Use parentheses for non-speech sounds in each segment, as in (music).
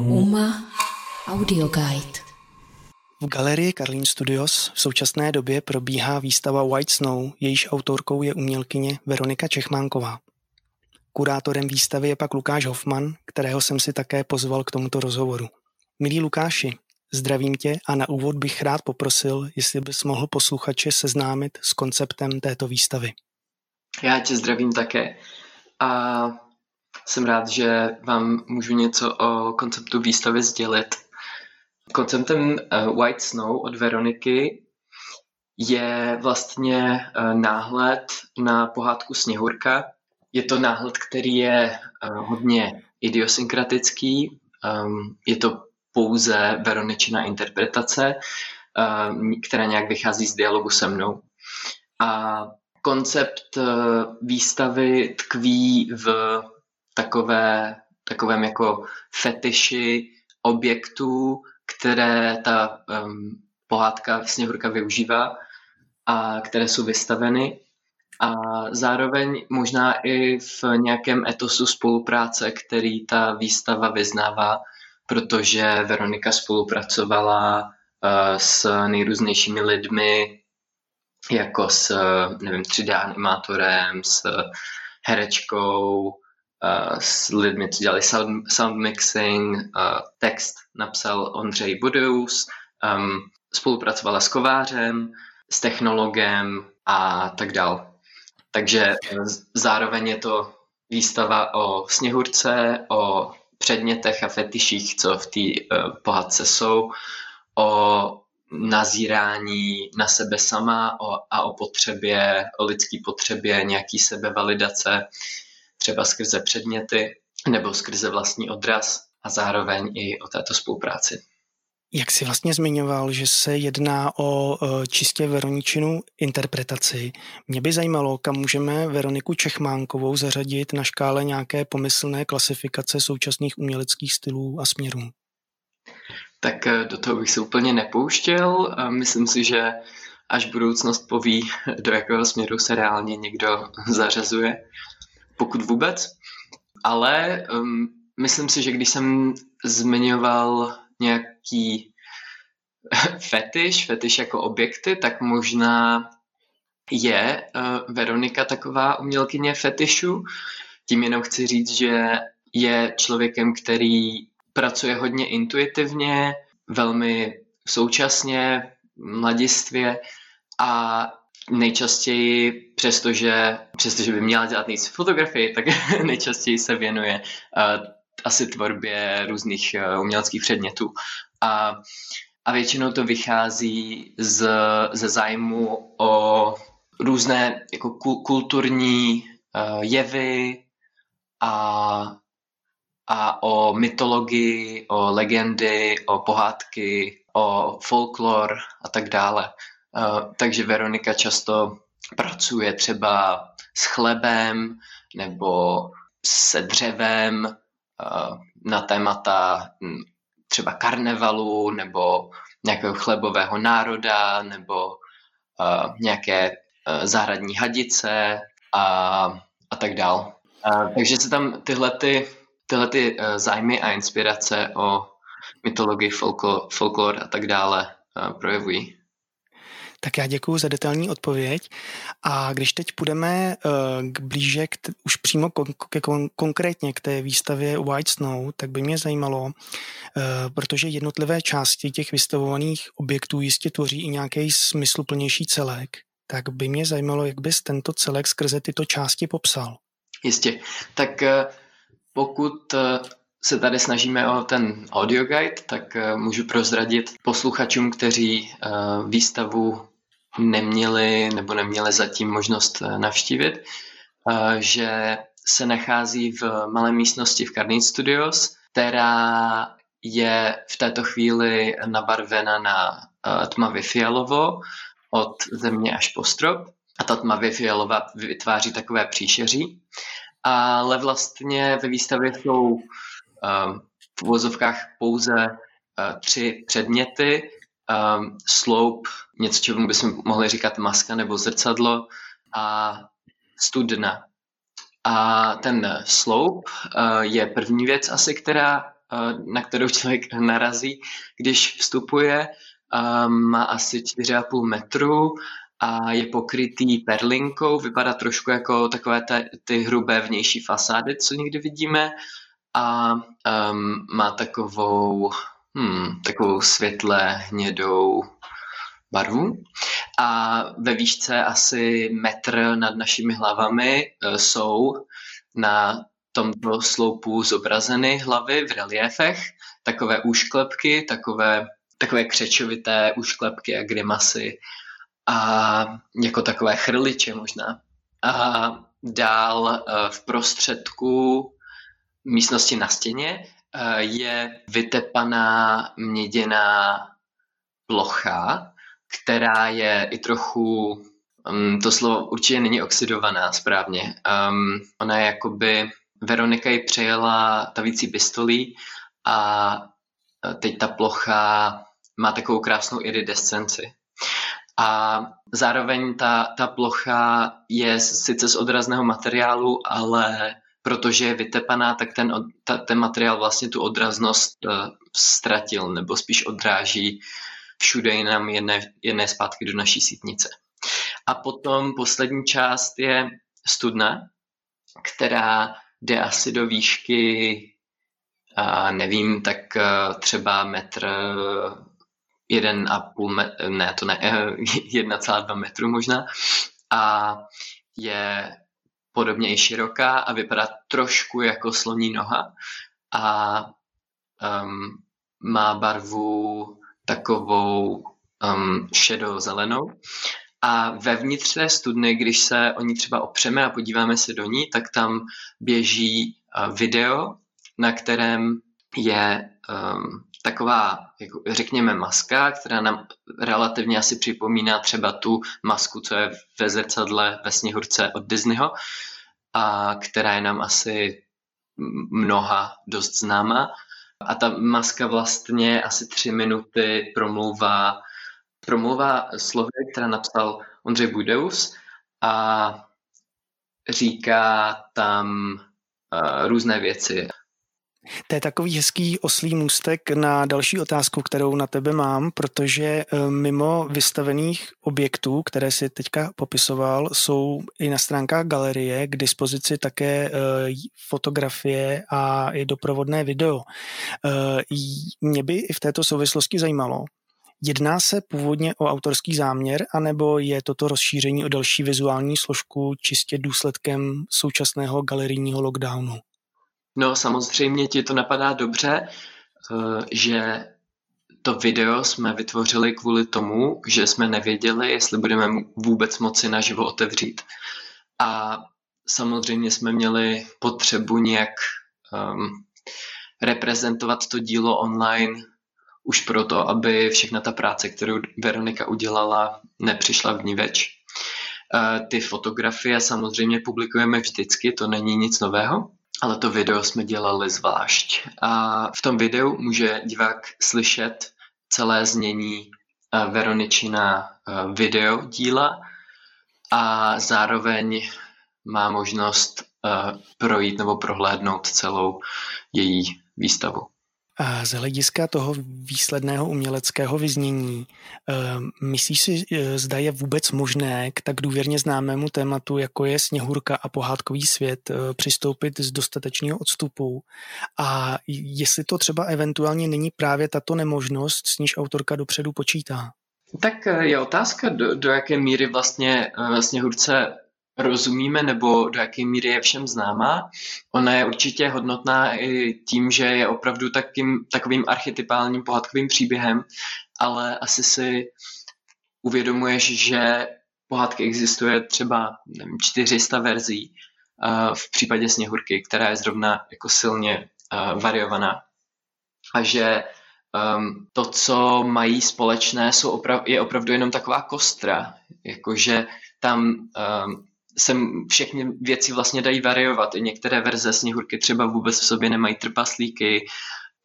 UMA Audio Guide. V galerii Karlín Studios v současné době probíhá výstava White Snow, jejíž autorkou je umělkyně Veronika Čechmánková. Kurátorem výstavy je pak Lukáš Hoffman, kterého jsem si také pozval k tomuto rozhovoru. Milí Lukáši, zdravím tě a na úvod bych rád poprosil, jestli bys mohl posluchače seznámit s konceptem této výstavy. Já tě zdravím také a jsem rád, že vám můžu něco o konceptu výstavy sdělit. Konceptem eh, White Snow od Veroniky je vlastně eh, náhled na pohádku Sněhurka. Je to náhled, který je eh, hodně idiosynkratický. Ehm, je to pouze Veroničina interpretace, která nějak vychází z dialogu se mnou. A koncept výstavy tkví v takové, takovém jako fetiši objektů, které ta um, pohádka Sněhurka využívá a které jsou vystaveny. A zároveň možná i v nějakém etosu spolupráce, který ta výstava vyznává, protože Veronika spolupracovala uh, s nejrůznějšími lidmi, jako s, nevím, 3D animátorem, s herečkou, s lidmi, co dělali sound, sound mixing, uh, text napsal Ondřej Budeus, um, spolupracovala s kovářem, s technologem a tak dál. Takže uh, zároveň je to výstava o sněhurce, o předmětech a fetiších, co v té uh, pohádce jsou, o nazírání na sebe sama o, a o potřebě, o lidský potřebě nějaký sebevalidace, třeba skrze předměty nebo skrze vlastní odraz a zároveň i o této spolupráci. Jak jsi vlastně zmiňoval, že se jedná o e, čistě Veroničinu interpretaci, mě by zajímalo, kam můžeme Veroniku Čechmánkovou zařadit na škále nějaké pomyslné klasifikace současných uměleckých stylů a směrů. Tak e, do toho bych se úplně nepouštěl. Myslím si, že až budoucnost poví, (laughs) do jakého směru se reálně někdo zařazuje pokud vůbec. Ale um, myslím si, že když jsem zmiňoval nějaký (laughs) fetiš, fetiš jako objekty, tak možná je uh, Veronika taková umělkyně fetišu. Tím jenom chci říct, že je člověkem, který pracuje hodně intuitivně, velmi současně, mladistvě a nejčastěji, přestože, přestože by měla dělat nejsi fotografii, tak (laughs) nejčastěji se věnuje uh, asi tvorbě různých uh, uměleckých předmětů. A, a většinou to vychází z, ze zájmu o různé jako kulturní uh, jevy a, a o mytologii, o legendy, o pohádky, o folklor a tak dále. Takže Veronika často pracuje třeba s chlebem nebo se dřevem uh, na témata třeba karnevalu nebo nějakého chlebového národa nebo uh, nějaké uh, zahradní hadice a, a tak dál. Uh, takže se tam tyhle, ty, tyhle ty, uh, zájmy a inspirace o mytologii, folklor, folklor a tak dále uh, projevují. Tak já děkuji za detailní odpověď. A když teď půjdeme uh, k blíže, k už přímo kon- k- kon- konkrétně k té výstavě White Snow, tak by mě zajímalo, uh, protože jednotlivé části těch vystavovaných objektů jistě tvoří i nějaký smysluplnější celek, tak by mě zajímalo, jak bys tento celek skrze tyto části popsal. Jistě. Tak uh, pokud se tady snažíme o ten audio guide, tak můžu prozradit posluchačům, kteří výstavu neměli nebo neměli zatím možnost eh, navštívit, eh, že se nachází v malé místnosti v Carney Studios, která je v této chvíli nabarvena na eh, tmavě fialovo od země až po strop. A ta tmavě fialová vytváří takové příšeří. Ale vlastně ve výstavě jsou v uvozovkách pouze tři předměty, um, sloup, něco, čemu bychom mohli říkat maska nebo zrcadlo a studna. A ten sloup uh, je první věc asi, která na kterou člověk narazí, když vstupuje. Má asi 4,5 metru a je pokrytý perlinkou, vypadá trošku jako takové ty, ty hrubé vnější fasády, co někdy vidíme a um, má takovou, hmm, takovou světle hnědou barvu. A ve výšce asi metr nad našimi hlavami uh, jsou na tomto sloupu zobrazeny hlavy v reliefech, takové úšklepky, takové, takové křečovité úšklepky a grimasy a jako takové chrliče možná. A dál uh, v prostředku místnosti na stěně eh, je vytepaná měděná plocha, která je i trochu, um, to slovo určitě není oxidovaná správně. Um, ona je jakoby, Veronika ji přejela tavící pistolí a eh, teď ta plocha má takovou krásnou iridescenci. A zároveň ta, ta plocha je sice z odrazného materiálu, ale protože je vytepaná, tak ten, ta, ten materiál vlastně tu odraznost uh, ztratil, nebo spíš odráží všude jinam jedné, jedné zpátky do naší sítnice. A potom poslední část je studna, která jde asi do výšky, uh, nevím, tak uh, třeba metr, jeden a půl metr, ne, to ne, (laughs) 1,2 metru možná. A je podobně i široká a vypadá trošku jako sloní noha a um, má barvu takovou um, šedozelenou. A vevnitř té studny, když se o ní třeba opřeme a podíváme se do ní, tak tam běží uh, video, na kterém je um, taková, jako řekněme, maska, která nám relativně asi připomíná třeba tu masku, co je ve zrcadle ve Sněhurce od Disneyho a která je nám asi mnoha dost známa. A ta maska vlastně asi tři minuty promlouvá, promlouvá slovy, která napsal Ondřej Budeus a říká tam uh, různé věci. To je takový hezký oslý můstek na další otázku, kterou na tebe mám, protože eh, mimo vystavených objektů, které si teďka popisoval, jsou i na stránkách galerie k dispozici také eh, fotografie a i doprovodné video. Eh, mě by i v této souvislosti zajímalo, Jedná se původně o autorský záměr, anebo je toto rozšíření o další vizuální složku čistě důsledkem současného galerijního lockdownu? No samozřejmě ti to napadá dobře, eh, že to video jsme vytvořili kvůli tomu, že jsme nevěděli, jestli budeme vůbec moci naživo otevřít. A samozřejmě jsme měli potřebu nějak um, reprezentovat to dílo online už proto, aby všechna ta práce, kterou Veronika udělala, nepřišla v ní več. Uh, ty fotografie samozřejmě publikujeme vždycky, to není nic nového, ale to video jsme dělali zvlášť. A v tom videu může divák slyšet celé znění eh, Veroničina eh, video díla a zároveň má možnost eh, projít nebo prohlédnout celou její výstavu. Z hlediska toho výsledného uměleckého vyznění, ehm, myslíš si, e, zda je vůbec možné k tak důvěrně známému tématu, jako je sněhurka a pohádkový svět, e, přistoupit z dostatečného odstupu? A jestli to třeba eventuálně není právě tato nemožnost, s níž autorka dopředu počítá? Tak je otázka, do, do jaké míry vlastně sněhurce rozumíme nebo do jaké míry je všem známá. Ona je určitě hodnotná i tím, že je opravdu takým, takovým archetypálním pohádkovým příběhem, ale asi si uvědomuješ, že pohádky existuje třeba nevím, 400 verzí uh, v případě Sněhurky, která je zrovna jako silně uh, variovaná. A že um, to, co mají společné, jsou oprav- je opravdu jenom taková kostra. Jakože tam um, se všechny věci vlastně dají variovat. I některé verze sněhurky třeba vůbec v sobě nemají trpaslíky,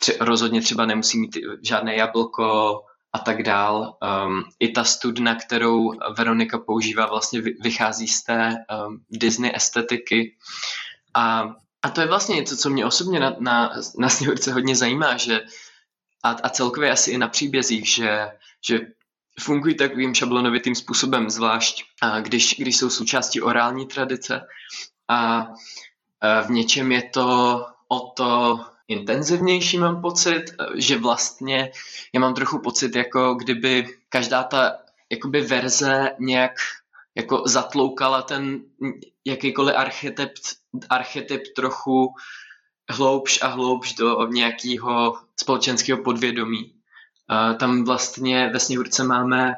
tře- rozhodně třeba nemusí mít žádné jablko a tak dál. Um, I ta studna, kterou Veronika používá, vlastně vychází z té um, Disney estetiky. A A to je vlastně něco, co mě osobně na, na, na Sněhurce hodně zajímá, že a, a celkově asi i na příbězích, že, že fungují takovým šablonovitým způsobem, zvlášť když, když jsou součástí orální tradice. A, a v něčem je to o to intenzivnější, mám pocit, že vlastně já mám trochu pocit, jako kdyby každá ta jakoby verze nějak jako zatloukala ten jakýkoliv archetyp, archetyp trochu hloubš a hloubš do nějakého společenského podvědomí. Tam vlastně ve Sněhurce máme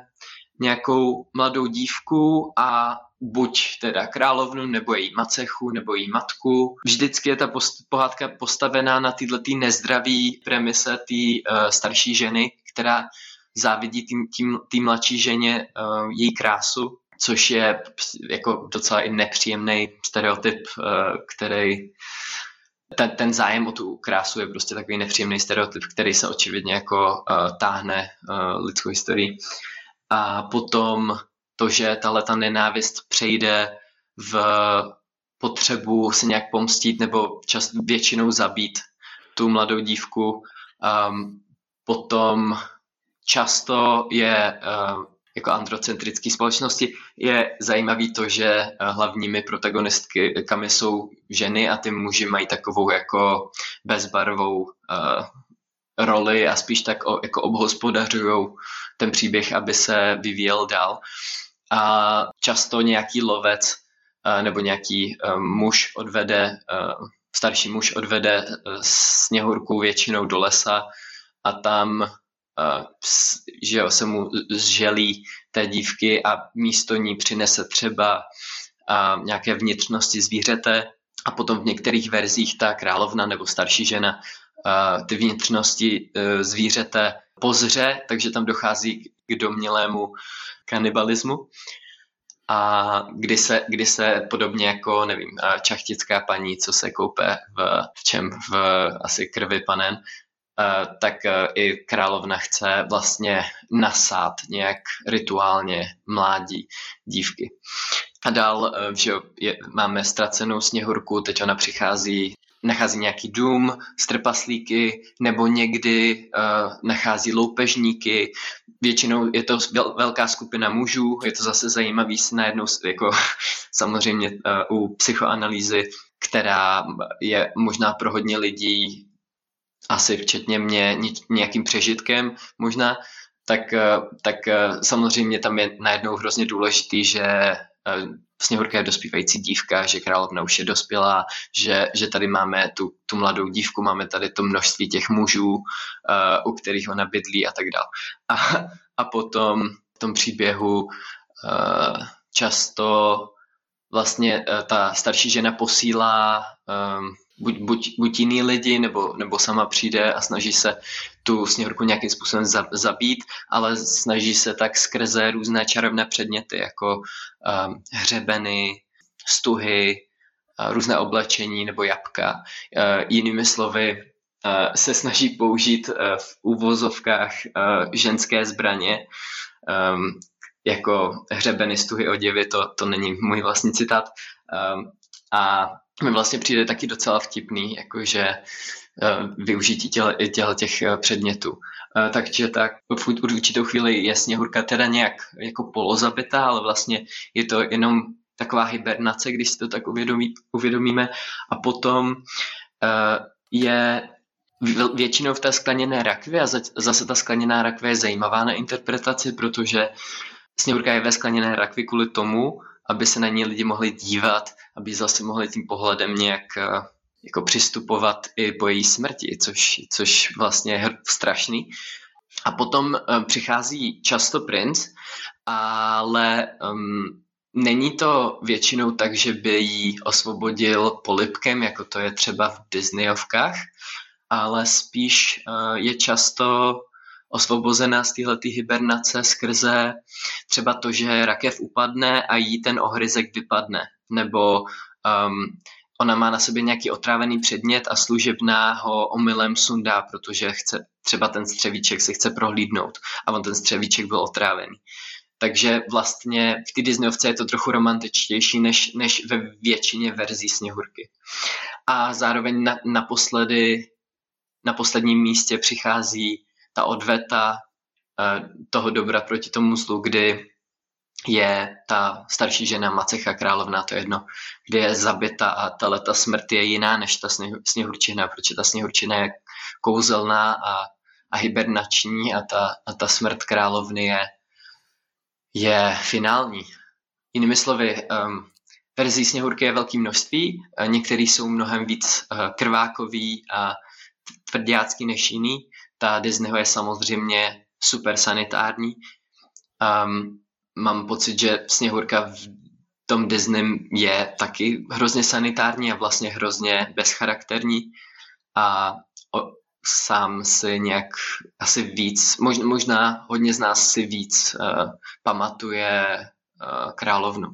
nějakou mladou dívku a buď teda královnu, nebo její macechu, nebo její matku. Vždycky je ta post, pohádka postavená na této nezdravý premise té uh, starší ženy, která závidí tým mladší ženě uh, její krásu, což je jako docela i nepříjemný stereotyp, uh, který ten, ten zájem o tu krásu je prostě takový nepříjemný stereotyp, který se očividně jako uh, táhne uh, lidskou historii. A potom to, že tahle ta nenávist přejde v potřebu se nějak pomstit nebo čas většinou zabít tu mladou dívku. Um, potom často je uh, jako androcentrické společnosti je zajímavý to, že eh, hlavními protagonistkami jsou ženy a ty muži mají takovou jako bezbarvou uh, roli a spíš tak o, jako obhospodařují ten příběh, aby se vyvíjel dál. A často nějaký lovec uh, nebo nějaký uh, muž odvede, uh, starší muž odvede sněhurku většinou do lesa a tam že jo, se mu zželí té dívky a místo ní přinese třeba a, nějaké vnitřnosti zvířete a potom v některých verzích ta královna nebo starší žena a, ty vnitřnosti zvířete pozře, takže tam dochází k domělému kanibalismu. A kdy se, kdy se podobně jako, nevím, čachtická paní, co se koupe v, v čem, v asi krvi panen, Eh, tak eh, i královna chce vlastně nasát nějak rituálně mládí dívky. A dál, eh, že je, máme ztracenou sněhurku, teď ona přichází, nachází nějaký dům s trpaslíky, nebo někdy uh, nachází loupežníky. Většinou je to velká skupina mužů, je to zase zajímavý si najednou, jako (laughs) samozřejmě uh, u psychoanalýzy, která je možná pro hodně lidí asi včetně mě nějakým přežitkem možná, tak, eh, tak eh, samozřejmě tam je najednou hrozně důležitý, že eh, Sněhurka je dospívající dívka, že královna už je dospělá, že, že tady máme tu, tu mladou dívku, máme tady to množství těch mužů, u kterých ona bydlí a tak dále. A, a potom v tom příběhu často vlastně ta starší žena posílá buď, buď, buď jiný lidi, nebo, nebo sama přijde a snaží se tu sněhurku nějakým způsobem za, zabít, ale snaží se tak skrze různé čarovné předměty, jako um, hřebeny, stuhy, uh, různé oblečení nebo jabka. Uh, jinými slovy, uh, se snaží použít uh, v úvozovkách uh, ženské zbraně, um, jako hřebeny, stuhy, oděvy, to, to není můj vlastní citát. Um, a mi vlastně přijde taky docela vtipný, jakože uh, využití těchto těch uh, předmětů. Uh, takže tak v určitou chvíli je sněhurka teda nějak jako polozabitá, ale vlastně je to jenom taková hibernace, když si to tak uvědomí, uvědomíme. A potom je většinou v té skleněné rakvi a zase ta skleněná rakve je zajímavá na interpretaci, protože sněhurka je ve skleněné rakvi kvůli tomu, aby se na ní lidi mohli dívat, aby zase mohli tím pohledem nějak eh, jako přistupovat i po její smrti, což, což vlastně je strašný. A potom um, přichází často princ, ale um, není to většinou tak, že by jí osvobodil polipkem, jako to je třeba v Disneyovkách, ale spíš uh, je často osvobozená z téhle hibernace skrze třeba to, že rakev upadne a jí ten ohryzek vypadne. Nebo um, ona má na sobě nějaký otrávený předmět a služebná ho omylem sundá, protože chce, třeba ten střevíček se chce prohlídnout a on ten střevíček byl otrávený. Takže vlastně v té Disneyovce je to trochu romantičtější než, než ve většině verzí Sněhurky. a zároveň na, naposledy, na posledním místě přichází ta odveta uh, toho dobra proti tomu zlu, kdy je ta starší žena Macecha královna, to je jedno, kdy je zabita a ta leta smrt je jiná než ta sněhurčina, protože ta sněhurčina je kouzelná a, a hibernační a ta, a ta smrt královny je, je finální. Jinými slovy, um, verzí sněhurky je velké množství, některé jsou mnohem víc uh, krvákový a tvrdácký než jiný. Ta Disneyho je samozřejmě super sanitární. Um, mám pocit, že Sněhurka v tom Disney je taky hrozně sanitární a vlastně hrozně bezcharakterní a o, sám si nějak asi víc, možná, možná hodně z nás si víc uh, pamatuje uh, královnu.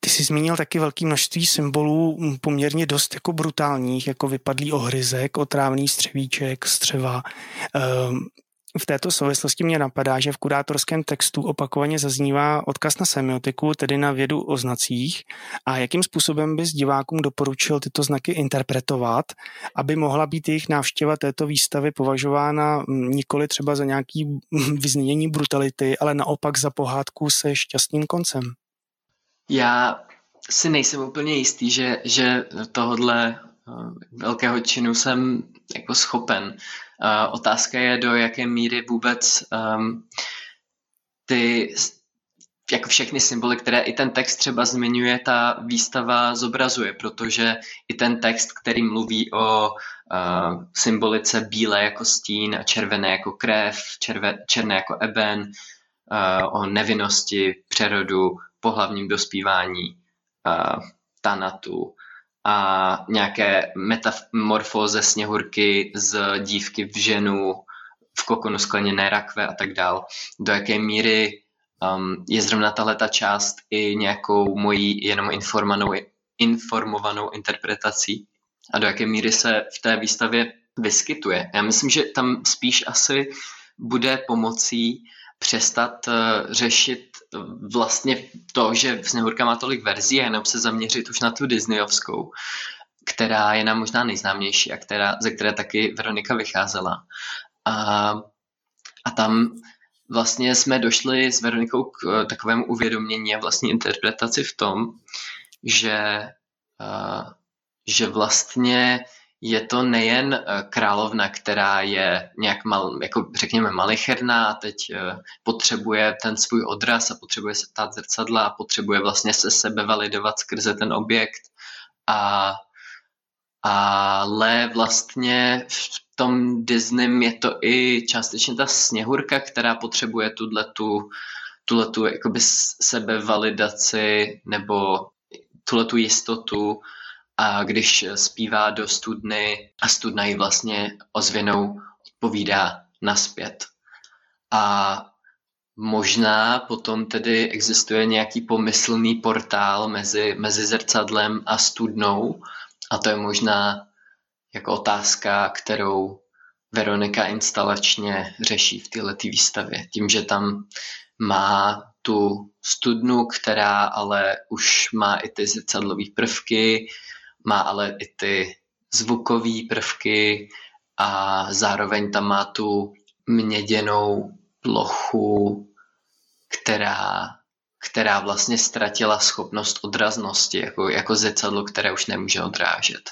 Ty jsi zmínil taky velké množství symbolů, poměrně dost jako brutálních, jako vypadlý ohryzek, otrávný střevíček, střeva. Um, v této souvislosti mě napadá, že v kurátorském textu opakovaně zaznívá odkaz na semiotiku, tedy na vědu o znacích a jakým způsobem bys divákům doporučil tyto znaky interpretovat, aby mohla být jejich návštěva této výstavy považována nikoli třeba za nějaký vyznění brutality, ale naopak za pohádku se šťastným koncem. Já si nejsem úplně jistý, že, že tohodle eh, velkého činu jsem jako schopen. Uh, otázka je, do jaké míry vůbec um, ty jako všechny symboly, které i ten text třeba zmiňuje, ta výstava zobrazuje, protože i ten text, který mluví o uh, symbolice bílé jako stín a červené jako krev, červe, černé jako eben, uh, o nevinnosti, přerodu, pohlavním dospívání, uh, tanatu, a nějaké metamorfóze sněhurky z dívky v ženu, v kokonu skleněné rakve a tak dál. Do jaké míry um, je zrovna tahle ta část i nějakou mojí jenom informovanou, informovanou interpretací a do jaké míry se v té výstavě vyskytuje. Já myslím, že tam spíš asi bude pomocí přestat uh, řešit vlastně to, že Sněhurka má tolik verzí a jenom se zaměřit už na tu Disneyovskou, která je nám možná nejznámější a která, ze které taky Veronika vycházela. A, a tam vlastně jsme došli s Veronikou k eh, takovému uvědomění a vlastní interpretaci v tom, že, že vlastně je to nejen eh, královna, která je nějak mal, jako řekněme malicherná a teď eh, potřebuje ten svůj odraz a potřebuje se ptát zrcadla a potřebuje vlastně se sebe validovat skrze ten objekt. A ale vlastně v tom Disney je to i částečně ta sněhurka, která potřebuje tuhletu jakoby sebevalidaci nebo tuhletu jistotu a když zpívá do studny a studna ji vlastně ozvěnou odpovídá naspět. A možná potom tedy existuje nějaký pomyslný portál mezi, mezi zrcadlem a studnou a to je možná jako otázka, kterou Veronika instalačně řeší v této výstavě. Tím, že tam má tu studnu, která ale už má i ty zrcadlové prvky, má ale i ty zvukové prvky a zároveň tam má tu měděnou plochu, která, která vlastně ztratila schopnost odraznosti, jako, jako zrcadlo, které už nemůže odrážet.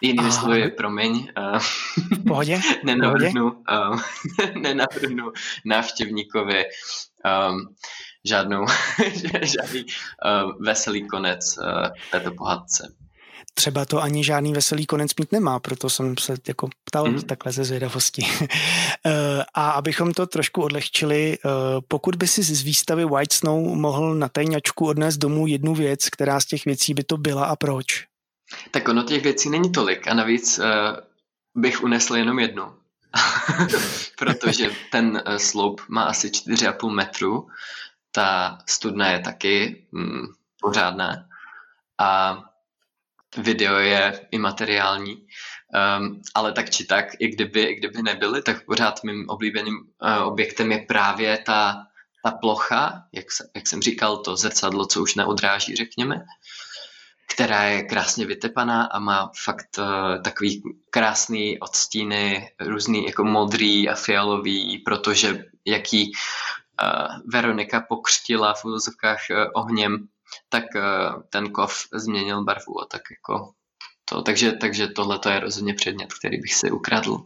Jinými slovy, promiň, uh, pohodě, (laughs) nenavrhnu, uh, (laughs) nenavrhnu návštěvníkovi um, žádnou, (laughs) žádný uh, veselý konec uh, této pohádce. Třeba to ani žádný veselý konec mít nemá, proto jsem se jako ptal mm. takhle ze zvědavosti. (laughs) a abychom to trošku odlehčili, pokud by si z výstavy White Snow mohl na tajňačku odnést domů jednu věc, která z těch věcí by to byla a proč? Tak ono těch věcí není tolik a navíc uh, bych unesl jenom jednu. (laughs) Protože ten sloup má asi 4,5 metru ta studna je taky mm, pořádná a video je imateriální, um, ale tak či tak, i kdyby, i kdyby nebyly, tak pořád mým oblíbeným uh, objektem je právě ta, ta plocha, jak, se, jak jsem říkal, to zrcadlo, co už neodráží, řekněme. která je krásně vytepaná a má fakt uh, takový krásný odstíny, různý jako modrý a fialový, protože jaký Veronika pokřtila v úzovkách uh, ohněm, tak uh, ten kov změnil barvu a tak jako to, takže, takže tohle je rozhodně předmět, který bych si ukradl.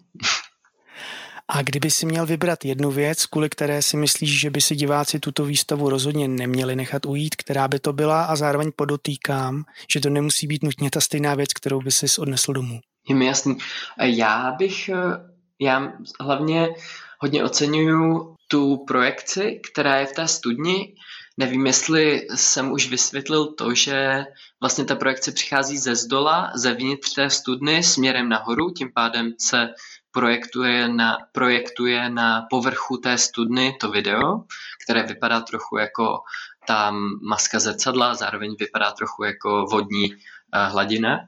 A kdyby si měl vybrat jednu věc, kvůli které si myslíš, že by si diváci tuto výstavu rozhodně neměli nechat ujít, která by to byla a zároveň podotýkám, že to nemusí být nutně ta stejná věc, kterou by si odnesl domů. Je mi jasný. Já bych, eh, já hlavně hodně oceňuju tu projekci, která je v té studni. Nevím, jestli jsem už vysvětlil to, že vlastně ta projekce přichází ze zdola, zevnitř té studny směrem nahoru, tím pádem se projektuje na, projektuje na povrchu té studny to video, které vypadá trochu jako ta maska zrcadla, zároveň vypadá trochu jako vodní uh, hladina.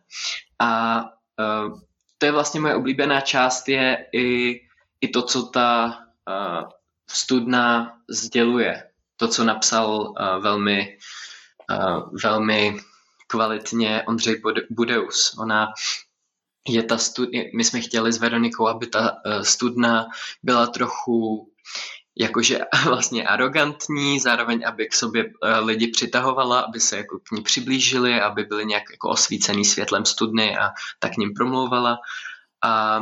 A uh, to je vlastně moje oblíbená část, je i, i to, co ta uh, studna sděluje. To, co napsal uh, velmi, uh, velmi kvalitně Ondřej Budeus. Ona je ta studna, my jsme chtěli s Veronikou, aby ta eh, studna byla trochu jakože (laughs) vlastně arrogantní, zároveň aby k sobě eh, lidi přitahovala, aby se jako k ní přiblížili, aby byli nějak jako osvícený světlem studny a tak k ním promlouvala. A,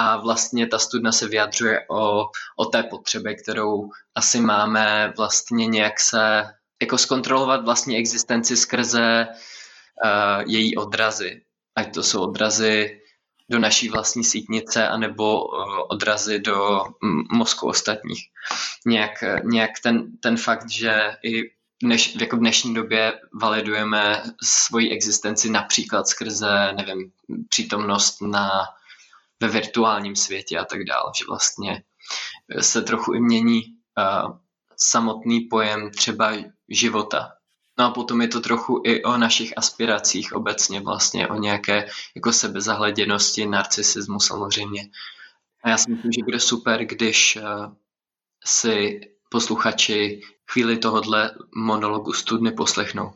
a vlastně ta studna se vyjadřuje o, o té potřebě, kterou asi máme vlastně nějak se jako zkontrolovat vlastní existenci skrze uh, její odrazy ať to jsou odrazy do naší vlastní sítnice, anebo eh, odrazy do mozku ostatních. Nějak, nějak ten, ten fakt, že i dneš, jako v dnešní době validujeme svoji existenci například skrze, nevím, přítomnost na, ve virtuálním světě a tak dále, že vlastně se trochu i mění uh, samotný pojem třeba života, No a potom je to trochu i o našich aspiracích obecně vlastně, o nějaké jako sebezahleděnosti, narcisismu samozřejmě. A já si myslím, že bude super, když uh, si posluchači chvíli tohodle monologu studny poslechnou.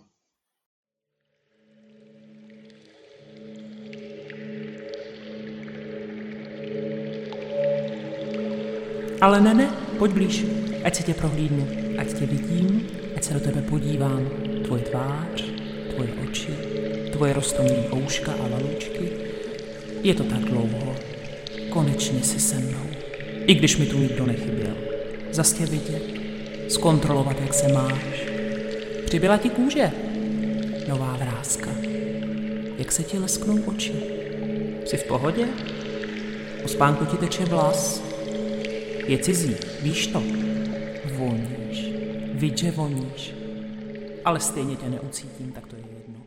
Ale ne, ne, pojď blíž, ať se tě prohlídnu, ať tě vidím, ať se do tebe podívám tvoje tvář, tvoje oči, tvoje rostomilý ouška a lalučky. Je to tak dlouho. Konečně si se mnou. I když mi tu nikdo nechyběl. Zas tě vidět, zkontrolovat, jak se máš. Přibyla ti kůže. Nová vrázka. Jak se ti lesknou oči? Jsi v pohodě? Po spánku ti teče vlas. Je cizí, víš to? Voníš. Víš, že voníš ale stejně tě neucítím, tak to je jedno.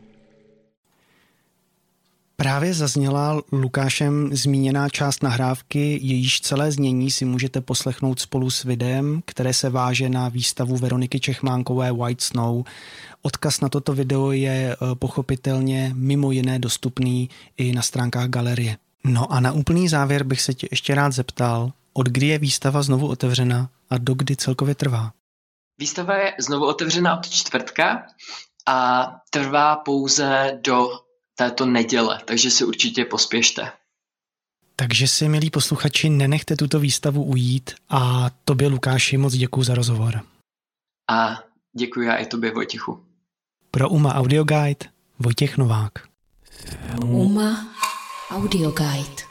Právě zazněla Lukášem zmíněná část nahrávky, jejíž celé znění si můžete poslechnout spolu s videem, které se váže na výstavu Veroniky Čechmánkové White Snow. Odkaz na toto video je eh, pochopitelně mimo jiné dostupný i na stránkách galerie. No a na úplný závěr bych se tě ještě rád zeptal, od kdy je výstava znovu otevřena a do kdy celkově trvá? Výstava je znovu otevřena od čtvrtka a trvá pouze do této neděle, takže si určitě pospěšte. Takže si, milí posluchači, nenechte tuto výstavu ujít a tobě, Lukáši, moc děkuji za rozhovor. A děkuji já i tobě, Vojtěchu. Pro UMA Audio Guide Vojtěch Novák. UMA Audio Guide